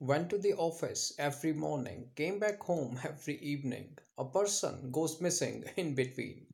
Went to the office every morning, came back home every evening. A person goes missing in between.